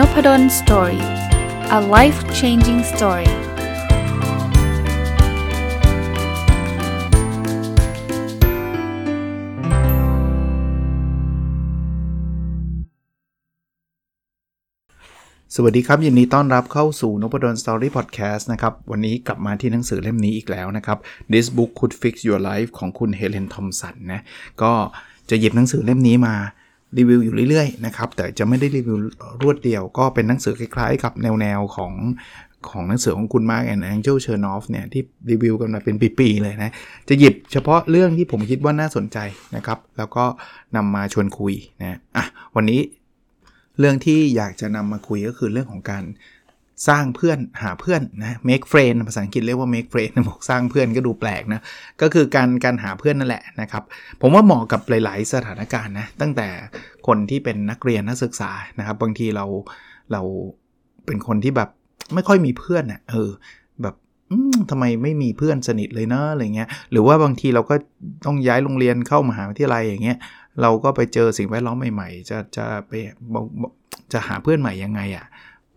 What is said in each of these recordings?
Nopadol story a life changing story สวัสดีครับ ยินดีต้อนรับเข้าสู่น p ดลสตอรี่พอดแคสต์นะครับ วันนี้กลับมาที่หนังสือเล่มนี้อีกแล้วนะครับ This book could fix your life ของคุณ Helen Thomson นะ ก็จะหยิบหนังสือเล่มนี้มา รีวิวอยู่เรื่อยๆนะครับแต่จะไม่ได้รีวิวรวดเดียว ก็เป็นหนังสือคล้ายๆ กับแนวๆของของหนังสือของคุณ Marc and Angel Chernoff เนี่ยที่รีวิวกันมาเป็นปีๆเลยนะ จะหยิบเฉพาะเรื่องที่ผมคิดว่าน่าสนใจนะครับ แล้วก็นำมาชวนคุยนะอะวันนี้เรื่องที่อยากจะนำมาคุยก็คือเรื่องของการ สร้างเพื่อนหาเพื่อนนะ make friend ภาษาอังกฤษเรียกว่า make friend บอกสร้างเพื่อนก็ดูแปลกนะ ก็คือการการหาเพื่อนนั่นแหละนะครับ ผมว่าเหมาะกับหลาย ๆ สถานการณ์นะ ตั้งแต่คนที่เป็นนักเรียนนักศึกษานะครับ บางทีเราเราเป็นคนที่แบบไม่ค่อยมีเพื่อนอะ่ะเออแบบทำไมไม่มีเพื่อนสนิทเลยเนะอะไรเงี้ย หรือว่าบางทีเราก็ต้องย้ายโรงเรียนเข้ามหาวิทยาลัยอย่างเงี้ย เราก็ไปเจอสิ่งแวดล้อมใหม่ ๆ จะจะไปจะหาเพื่อนใหม่ยังไงอะ่ะ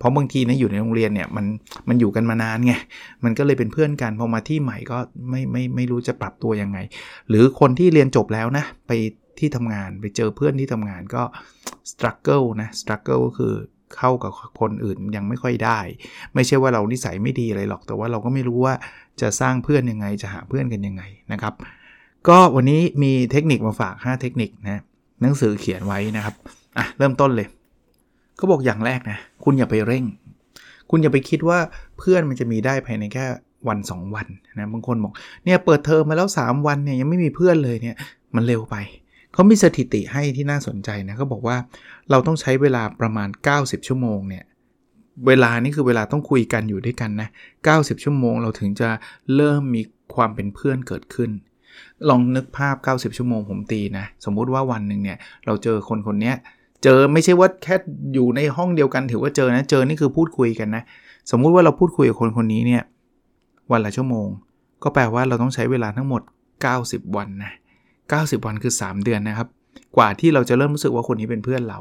เพราะบางทีนะอยู่ในโรงเรียนเนี่ยมันมันอยู่กันมานานไงมันก็เลยเป็นเพื่อนกันพอมาที่ใหม่ก็ไม่ไม่ไม่รู้จะปรับตัวยังไง หรือคนที่เรียนจบแล้วนะไปที่ทำงานไปเจอเพื่อนที่ทำงานก็ struggle นะ struggle ก็คือเข้ากับคนอื่นยังไม่ค่อยได้ ไม่ใช่ว่าเรานิสัยไม่ดีอะไรหรอก แต่ว่าเราก็ไม่รู้ว่าจะสร้างเพื่อนยังไงจะหาเพื่อนกันยังไงนะครับ ก็วันนี้มีเทคนิคมาฝาก 5 เทคนิคนะหนังสือเขียนไว้นะครับอะเริ่มต้นเลย เขาบอกอย่างแรกนะ คุณอย่าไปเร่ง คุณอย่าไปคิดว่าเพื่อนมันจะมีได้ภายในแค่วัน 2 วันนะบางคนบอกเนี่ยเปิดเทอมมาแล้ว 3 วันเนี่ยยังไม่มีเพื่อนเลยเนี่ยมันเร็วไป เขามีสถิติให้ที่น่าสนใจนะเขาบอกว่าเราต้องใช้เวลาประมาณ 90 ชั่วโมงเนี่ยเวลานี่คือเวลาต้องคุยกันอยู่ด้วยกันนะ 90 ชั่วโมงเราถึงจะเริ่มมีความเป็นเพื่อนเกิดขึ้น ลองนึกภาพ 90 ชั่วโมงผมตีนะ สมมุติว่าวันหนึ่งเนี่ยเราเจอคนคนนี้ เจอไม่ใช่ว่าแค่อยู่ในห้องเดียวกันถือว่าเจอนะ เจอนี่คือพูดคุยกันนะ สมมุติว่าเราพูดคุยกับคนคนนี้เนี่ย วันละชั่วโมง ก็แปลว่าเราต้องใช้เวลาทั้งหมด 90 วันนะ90 วันคือ 3 เดือนนะครับ กว่าที่เราจะเริ่มรู้สึกว่าคนนี้เป็นเพื่อนเรา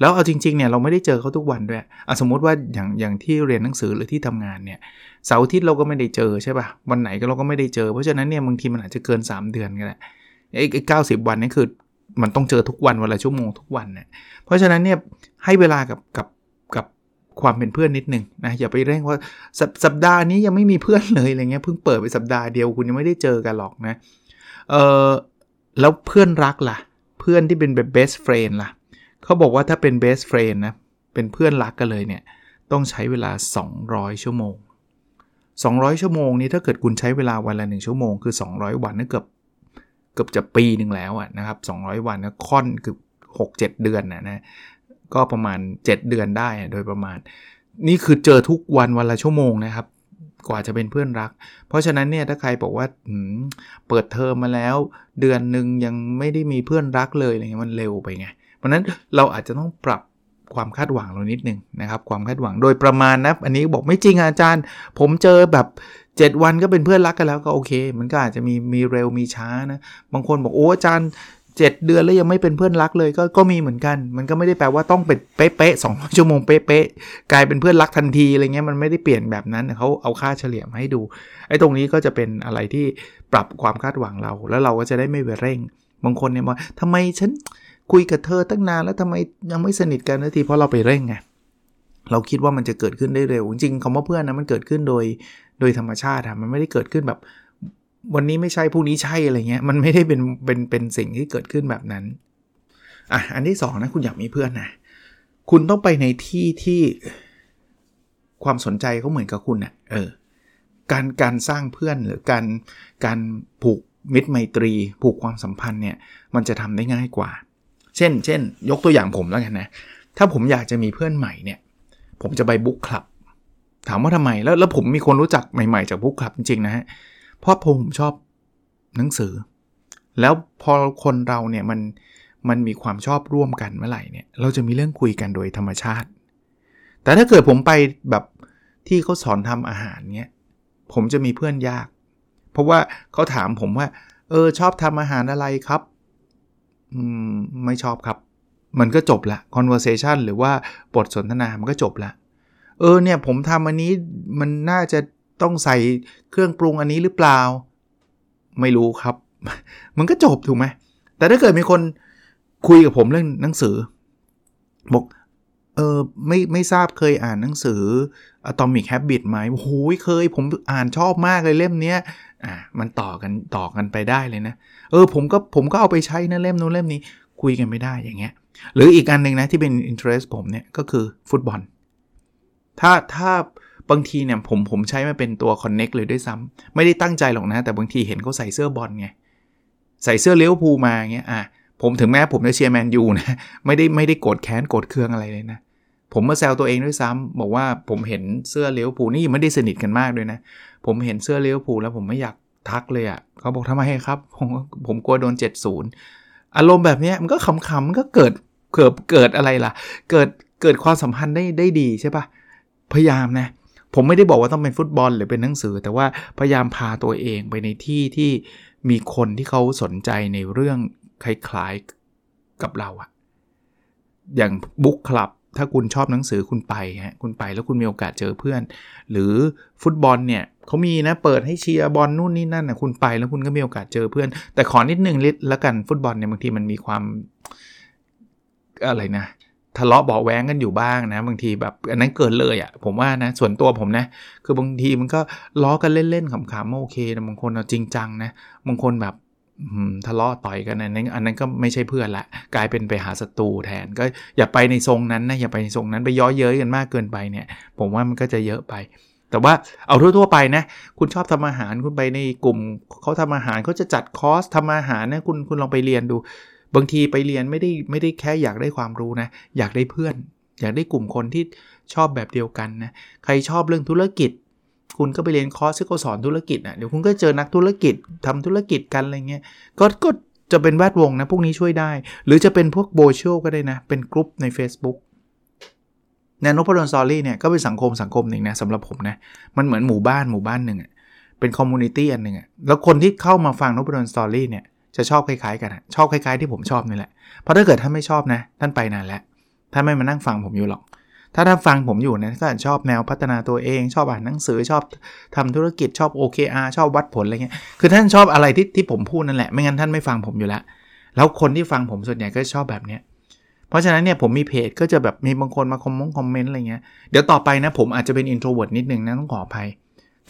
แล้วเอาจริงๆเนี่ยเราไม่ได้เจอเขาทุกวันด้วยอสมมติว่าอย่างอย่างที่เรียนหนังสือหรือที่ทำงานเนี่ยเสาร์อาทิตย์เราก็ไม่ได้เจอใช่ปะ่ะวันไหนก็เราก็ไม่ได้เจอ เพราะฉะนั้นเนี่ยบางทีมันอาจจะเกิน 3 เดือนก็ได้ไอ้เก้าสิบวันนี่คือ มันต้องเจอทุกวันวันละชั่วโมงทุกวันเนะี่ยเพราะฉะนั้นเนี่ยให้เวลากับกับกับความเป็นเพื่อนนิดนึงนะอย่าไปเร่งว่าสสัปดาห์นี้ยังไม่มีเพื่อนเลยอะไรเงี้ยเพิ่งเปิดไปสัปดาห์เดียวคุณยังไม่ได้เจอกันหรอกนะเออแล้วเพื่อนรักล่ะ เพื่อนที่เป็นแบบ best friend ล่ะเขาบอกว่าถ้าเป็น best friend นะเป็นเพื่อนรักกันเลยเนี่ยต้องใช้เวลา 200 ชั่วโมง 200 ชั่วโมงนี้ถ้าเกิดคุณใช้เวลาวันละ1ชั่วโมงคือ 200 วันนั่นเกือบ เกือบจะปีหนึ่งแล้วอะนะครับ200 วันนะค่อนคือ6 7 เดือนนะนะก็ประมาณ 7 เดือนได้โดยประมาณ นี่คือเจอทุกวันวันละชั่วโมงนะครับ กว่าจะเป็นเพื่อนรัก เพราะฉะนั้นเนี่ยถ้าใครบอกว่าเปิดเทอมมาแล้ว เดือนหนึ่งยังไม่ได้มีเพื่อนรักเลยอะไรเงี้ยมันเร็วไปไงเพราะนั้นเราอาจจะต้องปรับความคาดหวังเรานิดนึงนะครับ ความคาดหวังโดยประมาณนะอันนี้บอกไม่จริงอาจารย์ ผมเจอแบบ 7 วันก็เป็นเพื่อนรักกันแล้วก็โอเค มันก็อาจจะมีมีเร็วมีช้านะ บางคนบอกโอ้อาจารย์เจ็ดเดือนแล้วยังไม่เป็นเพื่อนรักเลยก็ก็มีเหมือนกัน มันก็ไม่ได้แปลว่าต้องเป็นเป๊ะๆสองชั่วโมงเป๊ะๆกลายเป็นเพื่อนรักทันทีอะไรเงี้ยมันไม่ได้เปลี่ยนแบบนั้นเขาเอาค่าเฉลี่ยมาให้ดูไอ้ตรงนี้ก็จะเป็นอะไรที่ปรับความคาดหวังเรา แล้วเราก็จะได้ไม่ไปเร่ง บางคนเนี่ยว่าทำไมฉันคุยกับเธอตั้งนานแล้วทำไมยังไม่สนิทกันนาทีเพราะเราไปเร่งไง เราคิดว่ามันจะเกิดขึ้นได้เร็ว จริงๆคำว่าเพื่อนนะมันเกิดขึ้นโดยโดยธรรมชาติอะมันไม่ได้เกิดขึ้นแบบ วันนี้ไม่ใช่พรุ่งนี้ใช่อะไรเงี้ยมันไม่ได้เป็นเป็นเป็นสิ่งที่เกิดขึ้นแบบนั้นอะอันที่2นะคุณอยากมีเพื่อนนะคุณต้องไปในที่ที่ความสนใจเขาเหมือนกับคุณนะ่ะเออการการสร้างเพื่อนหรือการการผูกมิตรไมตรี ผูกความสัมพันธ์เนี่ยมันจะทำได้ง่ายกว่า เช่น เช่น ยกตัวอย่างผมแล้วกันนะ ถ้าผมอยากจะมีเพื่อนใหม่เนี่ย ผมจะไปบุ๊กคลับ ถามว่าทำไม แล้วแล้วผมมีคนรู้จักใหม่ๆจากบุ๊กคลับจริงๆนะฮะ เพราะผมชอบหนังสือ แล้วพอคนเราเนี่ยมันมันมีความชอบร่วมกันเมื่อไหร่เนี่ยเราจะมีเรื่องคุยกันโดยธรรมชาติ แต่ถ้าเกิดผมไปแบบที่เขาสอนทำอาหารเนี่ยผมจะมีเพื่อนยาก เพราะว่าเขาถามผมว่า เออชอบทำอาหารอะไรครับ อืม ไม่ชอบครับ มันก็จบละ conversation หรือว่าบทสนทนามันก็จบละ เออเนี่ยผมทำอันนี้มันน่าจะต้องใส่เครื่องปรุงอันนี้หรือเปล่า ไม่รู้ครับ มันก็จบถูกไหม แต่ถ้าเกิดมีคนคุยกับผมเรื่องหนังสือ บอกเออไม่ไม่ทราบเคยอ่านหนังสือ Atomic Habit ไหมโอ้โหเคยผมอ่านชอบมากเลยเล่มเนี้ยอ่ามันต่อกันต่อกันไปได้เลยนะ เออผมก็ผมก็เอาไปใช้นะเล่มนู้นเล่มนี้ คุยกันไม่ได้อย่างเงี้ย หรืออีกอันหนึ่งนะที่เป็น interest ผมเนี่ยก็คือฟุตบอล ถ้าถ้าบางทีเนี่ยผมผมใช้มาเป็นตัว connect เลยด้วยซ้ำไม่ได้ตั้งใจหรอกนะ แต่บางทีเห็นเขาใส่เสื้อบอลไงใส่เสื้อเลี้ยวภูมาเงี้ยอะผมถึงแม้ผมจะเชียร์แมนยูนะไม่ได้ไม่ได้โกรธแค้นโกรธเคืองอะไรเลยนะผมมาแซวตัวเองด้วยซ้ำบอกว่าผมเห็นเสื้อเลี้ยวภูนี่ไม่ได้สนิทกันมากด้วยนะ ผมเห็นเสื้อเลี้ยวภูแล้วผมไม่อยากทักเลยอะ่ะเขาบอกทำไมครับ ผมผมกลัวโดน 70 อารมณ์แบบนี้มันก็ขำๆมันก็เกิด เกิดเกิดอะไรล่ะ เกิดเกิดความสัมพันธ์ได้ได้ดีใช่ปะพยายามนะผมไม่ได้บอกว่าต้องเป็นฟุตบอลหรือเป็นหนังสือ แต่ว่าพยายามพาตัวเองไปในที่ที่มีคนที่เขาสนใจในเรื่องคล้ายๆกับเราอะอย่างบุ๊กคลับถ้าคุณชอบหนังสือคุณไปฮะคุณไปแล้วคุณมีโอกาสเจอเพื่อน หรือฟุตบอลเนี่ยเขามีนะเปิดให้เชียร์บอลนู่นนี่นั่นนะคุณไปแล้วคุณก็มีโอกาสเจอเพื่อน แต่ขอนิดนึงลิแล้วกันฟุตบอลเนี่ยบางทีมันมีความ อะไรนะทะเลาะเบาแว้งกันอยู่บ้างนะ บางทีแบบอันนั้นเกินเลยอะ่ะผมว่านะส่วนตัวผมนะ คือบางทีมันก็ล้อกันเล่นๆขำๆโอเคนะบางคนเอาจริงจังนะบางคนแบบทะเลาะต่อยกันอันนั้นอันนั้นก็ไม่ใช่เพื่อนละ กลายเป็นไปหาศัตรูแทน ก็อย่าไปในทรงนั้นนะอย่าไปในทรงนั้นไปย้อเย้ยกันมากเกินไปเนี่ย ผมว่ามันก็จะเยอะไป แต่ว่าเอาทั่วๆไปนะ คุณชอบทำอาหารคุณไปในกลุ่มเขาทำอาหารเขาจะจัดคอร์สทำอาหารนะคุณคุณลองไปเรียนดู บางทีไปเรียนไม่ได้ไม่ได้แค่อยากได้ความรู้นะอยากได้เพื่อน อยากได้กลุ่มคนที่ชอบแบบเดียวกันนะใครชอบเรื่องธุรกิจ คุณก็ไปเรียนคอร์สที่เขาสอนธุรกิจอะเดี๋ยวคุณก็เจอนักธุรกิจทำธุรกิจกันอะไรเงี้ยก็ก็จะเป็นแวดวงนะพวกนี้ช่วยได้ หรือจะเป็นพวกโบเชลก็ได้นะ เป็นกลุ่มใน Facebook นพดล story เนี่ยก็เป็นสังคมสังคมหนึ่งนะสำหรับผมนะมันเหมือนหมู่บ้านหมู่บ้านหนึ่งเป็น community อันหนึ่งแล้วคนที่เข้ามาฟังนพดล story เนี่ย จะชอบคล้ายๆกันชอบคล้ายๆที่ผมชอบนี่แหละเพราะถ้าเกิดท่านไม่ชอบนะ ท่านไปนานแล้วท่านไม่มานั่งฟังผมอยู่หรอก ถ้าท่านฟังผมอยู่นะก็ชอบแนวพัฒนาตัวเอง ชอบอ่านหนังสือชอบทำธุรกิจชอบ OKR ชอบวัดผลอะไรเงี้ยคือท่านชอบอะไรที่ที่ผมพูดนั่นแหละไม่งั้นท่านไม่ฟังผมอยู่แล้วแล้วคนที่ฟังผมส่วนใหญ่ก็ชอบแบบเนี้ยเพราะฉะนั้นเนี่ยผมมีเพจก็จะแบบมีบางคนมาคอมมง comment อะไรเงี้ยเดี๋ยวต่อไปนะผมอาจจะเป็น introvert นิดนึงนะต้องขออภัย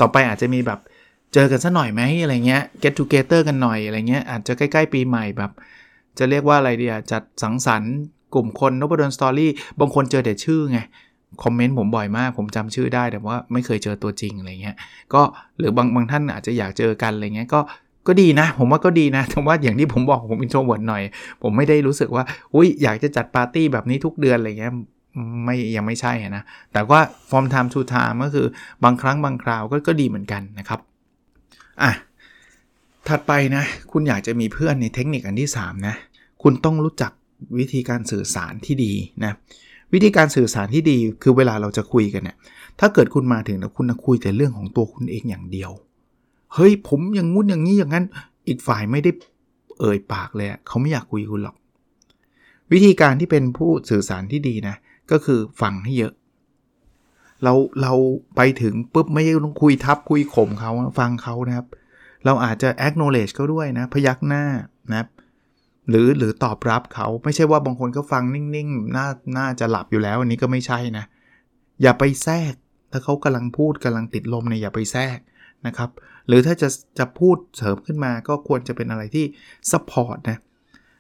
ต่อไปอาจจะมีแบบ เจอกันสักหน่อยไหมอะไรเงี้ย get together กันหน่อยอะไรเงี้ยอาจจะใกล้ ๆ ปีใหม่แบบ จะเรียกว่าอะไรดีอะจัดสังสรรค์กลุ่มคน Nopadol's Story บางคนเจอแต่ชื่อไงคอมเมนต์ผมบ่อยมาก ผมจำชื่อได้แต่ว่าไม่เคยเจอตัวจริงอะไรเงี้ยก็หรือบางบางท่านอาจจะอยากเจอกันอะไรเงี้ยก็ก็ดีนะ ผมว่าก็ดีนะแต่ว่าอย่างที่ผมบอกผม introvert หน่อย ผมไม่ได้รู้สึกว่าอุ้ยอยากจะจัดปาร์ตี้แบบนี้ทุกเดือนอะไรเงี้ยไม่ยังไม่ใช่นะ แต่ว่า from time to time ก็คือบางครั้งบางคราวก็ก็ดีเหมือนกันนะครับ อะถัดไปนะคุณอยากจะมีเพื่อนในเทคนิคอันที่3นะคุณต้องรู้จักวิธีการสื่อสารที่ดีนะวิธีการสื่อสารที่ดีคือเวลาเราจะคุยกันเนี่ยถ้าเกิดคุณมาถึงแล้วคุณคุยแต่เรื่องของตัวคุณเองอย่างเดียว เฮ้ยผมอย่างงู้นอย่างนี้อย่างนั้นอีกฝ่ายไม่ได้เอ่ยปากเลยเขาไม่อยากคุยคุณหรอก วิธีการที่เป็นผู้สื่อสารที่ดีนะก็คือฟังให้เยอะ เราเราไปถึงปุ๊บไม่ต้องคุยทับคุยข่มเขาฟังเขานะครับ เราอาจจะ acknowledge เขาด้วยนะ พยักหน้านะครับหรือหรือตอบรับเขาไม่ใช่ว่าบางคนก็ฟังนิ่งๆ น่าน่าจะหลับอยู่แล้วอันนี้ก็ไม่ใช่นะ อย่าไปแทรก ถ้าเขากำลังพูดกำลังติดลมเนี่ยอย่าไปแทรกนะครับ หรือถ้าจะจะพูดเสริมขึ้นมาก็ควรจะเป็นอะไรที่support นะ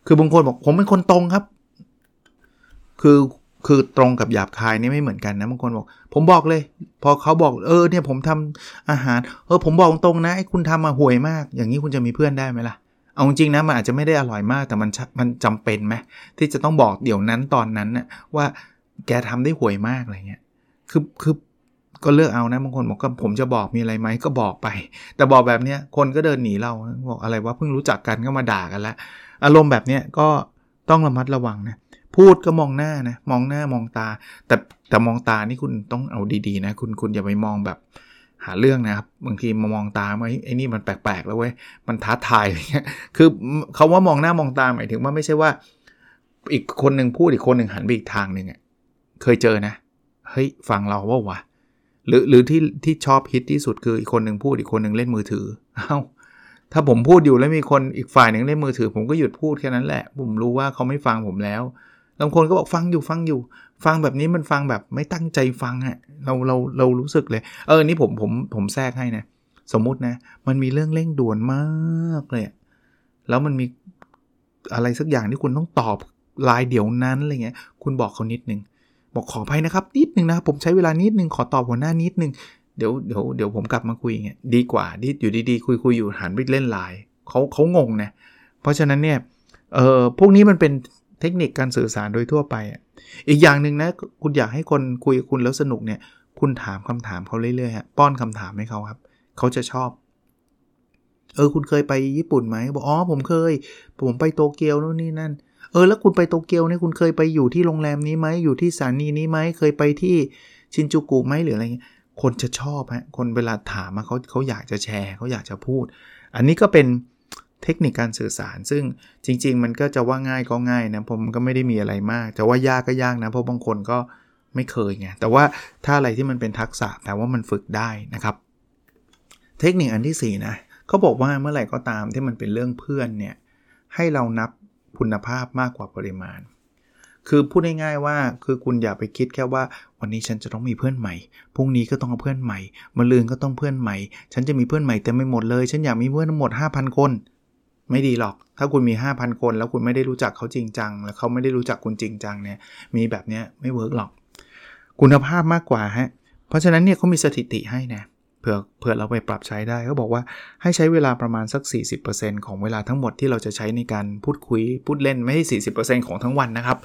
คือบางคนบอกผมเป็นคนตรงครับ คือ คือตรงกับหยาบคายนี่ไม่เหมือนกันนะบางคนบอก ผมบอกเลย พอเขาบอกเออเนี่ยผมทำอาหารเออผมบอกตรงนะไอ้คุณทำมาห่วยมาก อย่างนี้คุณจะมีเพื่อนได้ไหมล่ะเอาจริงนะมันอาจจะไม่ได้อร่อยมากแต่มันมันจำเป็นไหมที่จะต้องบอกเดี๋ยวนั้นตอนนั้นนะ่ะว่าแกทำได้ห่วยมากอะไรเงี้ยคือคือก็เลือกเอานะบางคนบอกก็ผมจะบอกมีอะไรไหมก็บอกไป แต่บอกแบบเนี้ยคนก็เดินหนีเราบอกอะไรว่าเพิ่งรู้จักกันก็มาด่ากันล้วอารมณ์แบบเนี้ยก็ต้องระมัดระวังนะ พูดก็มองหน้านะมองหน้ามองตา แต่แต่มองตานี่คุณต้องเอาดีๆนะคุณคุณอย่าไปมองแบบหาเรื่องนะครับบางทีมามองตาไอ้ไอ้นี่มันแปลกๆแล้วเว้ยมันท้าทายอะไรเงี้ยคือเขาว่ามองหน้ามองตาหมายถึงว่าไม่ใช่ว่า อีกคนหนึ่งพูดอีกคนหนึ่งหันไปอีกทางหนึ่งอะเคยเจอนะเฮ้ยฟังเราว่าวะหรือหรือที่ที่ชอบฮิตที่สุดคืออีกคนหนึ่งพูดอีกคนหนึ่งเล่นมือถือเอ้าถ้าผมพูดอยู่แล้วมีคนอีกฝ่ายหนึ่งเล่นมือถือ ผมก็หยุดพูดแค่นั้นแหละ ผมรู้ว่าเขาไม่ฟังผมแล้ว บางคนก็บอกฟังอยู่ฟังอยู่ ฟังแบบนี้มันฟังแบบไม่ตั้งใจฟังอะเราเราเรารู้สึกเลย เออนี่ผมผมผมแทรกให้นะ สมมุตินะ มันมีเรื่องเร่งด่วนมากเลยแล้วมันมีอะไรสักอย่างที่คุณต้องตอบลายเดี๋ยวนั้นอะไรเงี้ย คุณบอกเขานิดนึง บอกขออภัยนะครับ นิดนึงนะผมใช้เวลานิดนึงขอตอบหัวหน้านิดนึงเดี๋ยวเดี๋ยวเดี๋ยวผมกลับมาคุยเงี้ยดีกว่าที่อยู่ดีๆคุยคุยอยู่หันไปเล่นไลน์เขาเขางงนะเพราะฉะนั้นเนี่ยเออพวกนี้มันเป็น เทคนิคการสื่อสารโดยทั่วไปอะอีกอย่างหนึ่งนะคุณอยากให้คนคุยกับคุณแล้วสนุกเนี่ย คุณถามคำถามเขาเรื่อยๆฮะป้อนคำถามให้เขาครับ เขาจะชอบ เออ คุณเคยไปญี่ปุ่นไหมบอกอ๋อผมเคย ผมไปโตเกียวนู่นนี่นั่น เออ แล้วคุณไปโตเกียวเนี่ยคุณเคยไปอยู่ที่โรงแรมนี้ไหมอยู่ที่สถานีนี้ไหมเคยไปที่ชินจูกุไหมหรืออะไรเงี้ยคนจะชอบฮะคนเวลาถามมาเขาเขาอยากจะแชร์เขาอยากจะพูด อันนี้ก็เป็น เทคนิคการสื่อสาร ซึ่งจริง ๆ มันก็จะว่าง่ายก็ง่ายนะผมก็ไม่ได้มีอะไรมากจะว่ายากก็ยากนะเพราะบางคนก็ไม่เคยไงแต่ว่าถ้าอะไรที่มันเป็นทักษะแต่ว่ามันฝึกได้นะครับ เทคนิคอันที่4นะเขาบอกว่าเมื่อไหร่ก็ตามที่มันเป็นเรื่องเพื่อนเนี่ยให้เรานับคุณภาพมากกว่าปริมาณ คือพูดง่ายๆว่าคือคุณอย่าไปคิดแค่ว่า วันนี้ฉันจะต้องมีเพื่อนใหม่พรุ่งนี้ก็ต้องเอาเพื่อนใหม่มะรืนก็ต้องเพื่อนใหม่ ฉันจะมีเพื่อนใหม่เต็มไปหมดเลย ฉันอยากมีเพื่อนทั้งหมด 5,000 คน ไม่ดีหรอก ถ้าคุณมี 5,000 คน แล้วคุณไม่ได้รู้จักเขาจริงจัง แล้วเขาไม่ได้รู้จักคุณจริงจังเนี่ย มีแบบนี้ไม่เวิร์กหรอก คุณภาพมากกว่าฮะ เพราะฉะนั้นเนี่ยเขามีสถิติให้นะ เผื่อเผื่อเราไปปรับใช้ได้เขาบอกว่าให้ใช้เวลาประมาณสัก 40%ของเวลาทั้งหมดที่เราจะใช้ในการพูดคุย พูดเล่นไม่ใช่ 40%ของทั้งวันนะครับ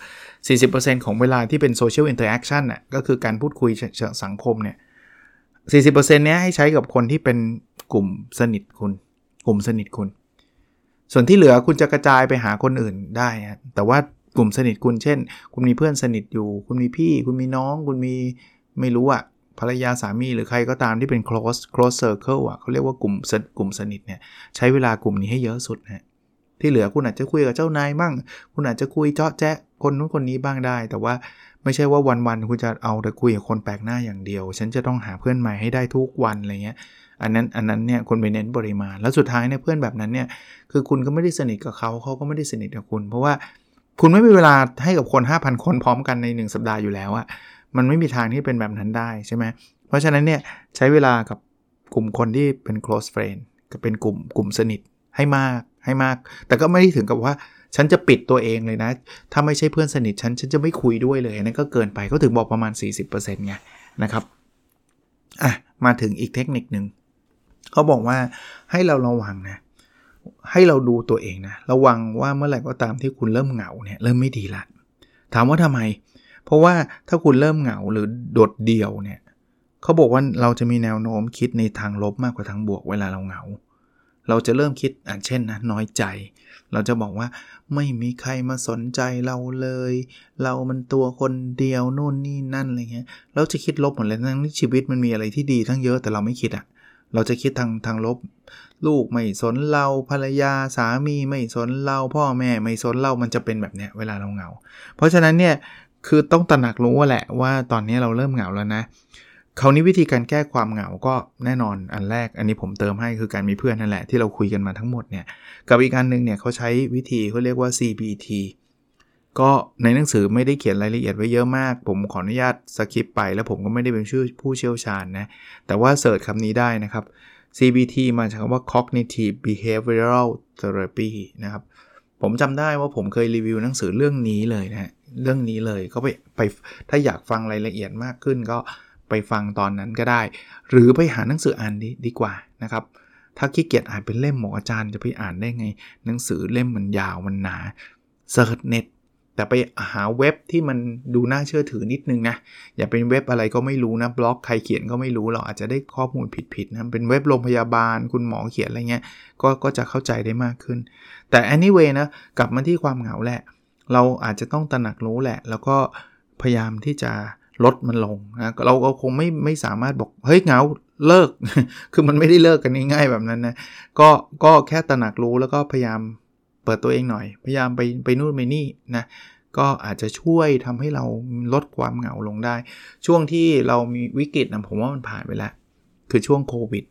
40%ของเวลาที่เป็น social interaction น่ะ ก็คือการพูดคุยเชิงสังคมเนี่ย40%เนี้ยให้ใช้กับคนที่เป็นกลุ่มสนิทคุณ กลุ่มสนิทคุณ ส่วนที่เหลือคุณจะกระจายไปหาคนอื่นได้แต่ว่ากลุ่มสนิทคุณเช่น คุณมีเพื่อนสนิทอยู่ คุณมีพี่ คุณมีน้อง คุณมีไม่รู้อะภรรยาสามีหรือใครก็ตามที่เป็น close close circle อะเขาเรียกว่ากลุ่มกลุ่มสนิทเนี่ยใช้เวลากลุ่มนี้ให้เยอะสุดนะที่เหลือคุณอาจจะคุยกับเจ้านายบ้าง คุณอาจจะคุยเจาะแจ๊ะคนนู้นคนนี้บ้างได้ แต่ว่าไม่ใช่ว่าวันๆคุณจะเอาแต่คุยกับคนแปลกหน้าอย่างเดียว ฉันจะต้องหาเพื่อนใหม่ให้ได้ทุกวันอะไรเงี้ย อันนั้นอันนั้นเนี่ยคุณไปเน้นปริมาณ แล้วสุดท้ายเนี่ยเพื่อนแบบนั้นเนี่ยคือคุณก็ไม่ได้สนิทกับเขาเขาก็ไม่ได้สนิทกับคุณ เพราะว่าคุณไม่มีเวลาให้กับคน 5,000 คนพร้อมกันใน 1 สัปดาห์อยู่แล้วอะมันไม่มีทางที่เป็นแบบนั้นได้ใช่ไหมเพราะฉะนั้นเนี่ยใช้เวลากับกลุ่มคนที่เป็น close friend ก็เป็นกลุ่มกลุ่มสนิทให้มากให้มาก แต่ก็ไม่ได้ถึงกับว่าฉันจะปิดตัวเองเลยนะ ถ้าไม่ใช่เพื่อนสนิทฉัน ฉันจะไม่คุยด้วยเลยนั่นก็เกินไปก็ถึงบอกประมาณ 40%ไงนะครับ อะ มาถึงอีกเทคนิคหนึ่ง เขาบอกว่าให้เราระวังนะ ให้เราดูตัวเองนะ ระวังว่าเมื่อไหร่ก็ตามที่คุณเริ่มเหงาเนี่ยเริ่มไม่ดีละ ถามว่าทำไม เพราะว่าถ้าคุณเริ่มเหงาหรือโดดเดี่ยวเนี่ยเขาบอกว่าเราจะมีแนวโน้มคิดในทางลบมากกว่าทางบวกเวลาเราเหงา เราจะเริ่มคิดอ่านเช่นนะน้อยใจ เราจะบอกว่าไม่มีใครมาสนใจเราเลย เรามันตัวคนเดียวนู่นนี่นั่นอะไรเงี้ยเราจะคิดลบหมดเลยทั้งชีวิตมันมีอะไรที่ดีทั้งเยอะแต่เราไม่คิดอะ่ะ เราจะคิดทางทางลบ ลูกไม่สนเราภรรยาสามีไม่สนเราพ่อแม่ไม่สนเรามันจะเป็นแบบเนี้ยเวลาเราเหงา เพราะฉะนั้นเนี่ยคือต้องตระหนักรู้ว่าแหละว่าตอนนี้เราเริ่มเหงาแล้วนะคราวนี้วิธีการแก้ความเหงาก็แน่นอนอันแรก อันนี้ผมเติมให้คือการมีเพื่อนนั่นแหละที่เราคุยกันมาทั้งหมดเนี่ยกับอีกอันนึงเนี่ยเขาใช้วิธีเขาเรียกว่า CBT ก็ในหนังสือไม่ได้เขียนรายละเอียดไว้เยอะมาก ผมขออนุญาตสคิปไป แล้วผมก็ไม่ได้เป็นชื่อผู้เชี่ยวชาญนะ แต่ว่าเสิร์ชคำนี้ได้นะครับ CBT มาจากคำว่า cognitive behavioral therapy นะครับ ผมจำได้ว่าผมเคยรีวิวหนังสือเรื่องนี้เลยนะเรื่องนี้เลยก็ไปไปถ้าอยากฟังรายละเอียดมากขึ้นก็ไปฟังตอนนั้นก็ได้ หรือไปหาหนังสืออ่านดีดีกว่านะครับ ถ้าขี้เกียจอ่านเป็นเล่มหมออาจารย์จะไปอ่านได้ไง หนังสือเล่มมันยาวมันหนา search เน็ต แต่ไปหาเว็บที่มันดูน่าเชื่อถือนิดนึงนะ อย่าเป็นเว็บอะไรก็ไม่รู้นะบล็อกใครเขียนก็ไม่รู้เราอาจจะได้ข้อมูลผิดๆนะเป็นเว็บโรงพยาบาลคุณหมอเขียนอะไรเงี้ยก็ก็จะเข้าใจได้มากขึ้น แต่ anyway นะกลับมาที่ความเหงาแหละ เราอาจจะต้องตระหนักรู้แหละ แล้วก็พยายามที่จะลดมันลงนะเราก็คงไม่ไม่สามารถบอกเฮ้ยเหงาเลิก คือมันไม่ได้เลิกกันง่ายๆแบบนั้นนะ ก็ก็แค่ตระหนักรู้แล้วก็พยายาม เปิดตัวเองหน่อย พยายามไปไปนู่นไปนี่นะก็อาจจะช่วยทำให้เราลดความเหงาลงได้ ช่วงที่เรามีวิกฤตนะผมว่ามันผ่านไปแล้ว คือช่วงโควิด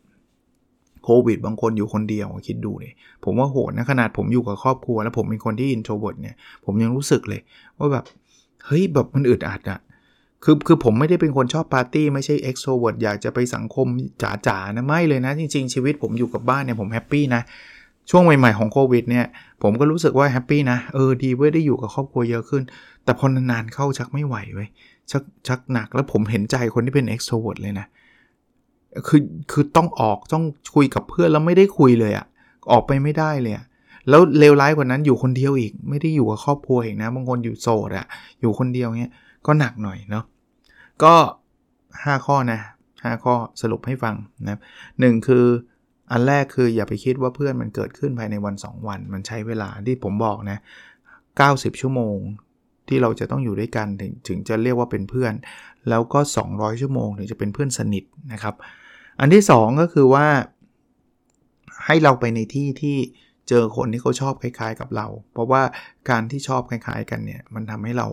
โควิด บางคนอยู่คนเดียวคิดดูเลยผมว่าโหดนะขนาดผมอยู่กับครอบครัว แล้วผมเป็นคนที่ introvert เนี่ยผมยังรู้สึกเลยว่าแบบเฮ้ยแบบมันอึดอัดอะคือคือผมไม่ได้เป็นคนชอบปาร์ตี้ไม่ใช่ extrovert อยากจะไปสังคมจ๋าๆนะไม่เลยนะ จริง ๆ ชีวิตผมอยู่กับบ้านเนี่ยผม happy นะ ช่วงใหม่ๆของโควิดเนี่ยผมก็รู้สึกว่า happy นะเออดีเว้ยได้อยู่กับครอบครัวเยอะขึ้น แต่พอนานๆเข้าชักไม่ไหวเว้ยชักชักหนักแล้วผมเห็นใจคนที่เป็น extrovert เลยนะคือคือต้องออกต้องคุยกับเพื่อนแล้วไม่ได้คุยเลยอะออกไปไม่ได้เลยอะแล้วเลวร้ายกว่านั้นอยู่คนเดียวอีก ไม่ได้อยู่กับครอบครัวอีกนะบางคนอยู่โสดอะอยู่คนเดียวเงี้ยก็หนักหน่อยเนาะก็ 5 ข้อนะ5ข้อสรุปให้ฟังนะหนึ่งคือ อันแรกคืออย่าไปคิดว่าเพื่อนมันเกิดขึ้นภายในวัน 2 วัน มันใช้เวลาที่ผมบอกนะ 90 ชั่วโมงที่เราจะต้องอยู่ด้วยกันถึงถึงจะเรียกว่าเป็นเพื่อน แล้วก็ 200 ชั่วโมงถึงจะเป็นเพื่อนสนิทนะครับ อันที่ 2 ก็คือว่า ให้เราไปในที่ที่เจอคนที่เขาชอบคล้าย ๆ กับเรา เพราะว่าการที่ชอบคล้าย ๆ กันเนี่ยมันทำให้เรา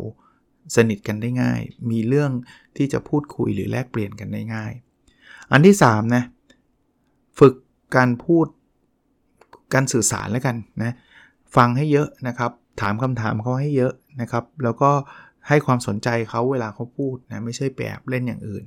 สนิทกันได้ง่าย มีเรื่องที่จะพูดคุยหรือแลกเปลี่ยนกันได้ง่าย อันที่3นะฝึก การพูดการสื่อสารแล้วกันนะฟังให้เยอะนะครับ ถามคำถามเขาให้เยอะนะครับ แล้วก็ให้ความสนใจเขาเวลาเขาพูดนะไม่ใช่แปบเล่นอย่างอื่น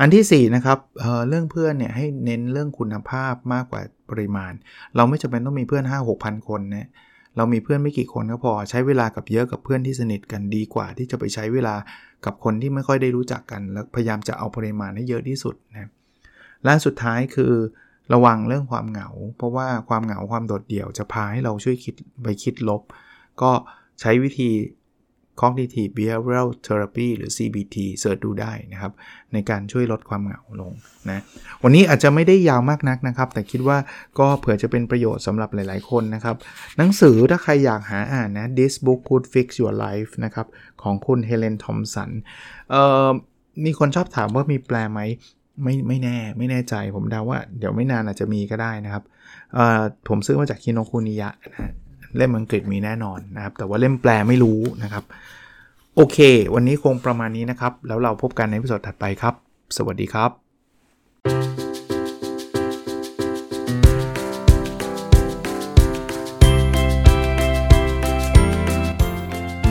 อันที่4นะครับเเรื่องเพื่อนเนี่ยให้เน้นเรื่องคุณภาพมากกว่าปริมาณ เราไม่จำเป็นต้องมีเพื่อน 5 6 0 0 0 คนนะเรามีเพื่อนไม่กี่คนก็พอใช้เวลากับเยอะกับเพื่อนที่สนิทกันดีกว่า ที่จะไปใช้เวลากับคนที่ไม่ค่อยได้รู้จักกัน แล้วพยายามจะเอาปริมาณให้เยอะที่สุดนะและสุดท้ายคือ ระวังเรื่องความเหงา เพราะว่าความเหงาความโดดเดี่ยวจะพาให้เราช่วยคิดไปคิดลบ ก็ใช้วิธี cognitive behavioral therapy หรือ CBT เสิร์ชดูได้นะครับ ในการช่วยลดความเหงาลงนะวันนี้อาจจะไม่ได้ยาวมากนักนะครับ แต่คิดว่าก็เผื่อจะเป็นประโยชน์สำหรับหลาย ๆ คนนะครับ หนังสือถ้าใครอยากหาอ่านนะ This book could fix your life นะครับ ของคุณเฮเลนทอมสันมีคนชอบถามว่ามีแปลไหม ไม่ไม่แน่ไม่แน่ใจผมเดาว่าเดี๋ยวไม่นานอาจจะมีก็ได้นะครับผมซื้อมาจากคิโนคุนิยะนะเล่มอังกฤษมีแน่นอนนะครับ แต่ว่าเล่มแปลไม่รู้นะครับ โอเค วันนี้คงประมาณนี้นะครับ แล้วเราพบกันในพิสดถัดไปครับ สวัสดีครับ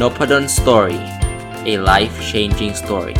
n o p a d o n Story a life changing story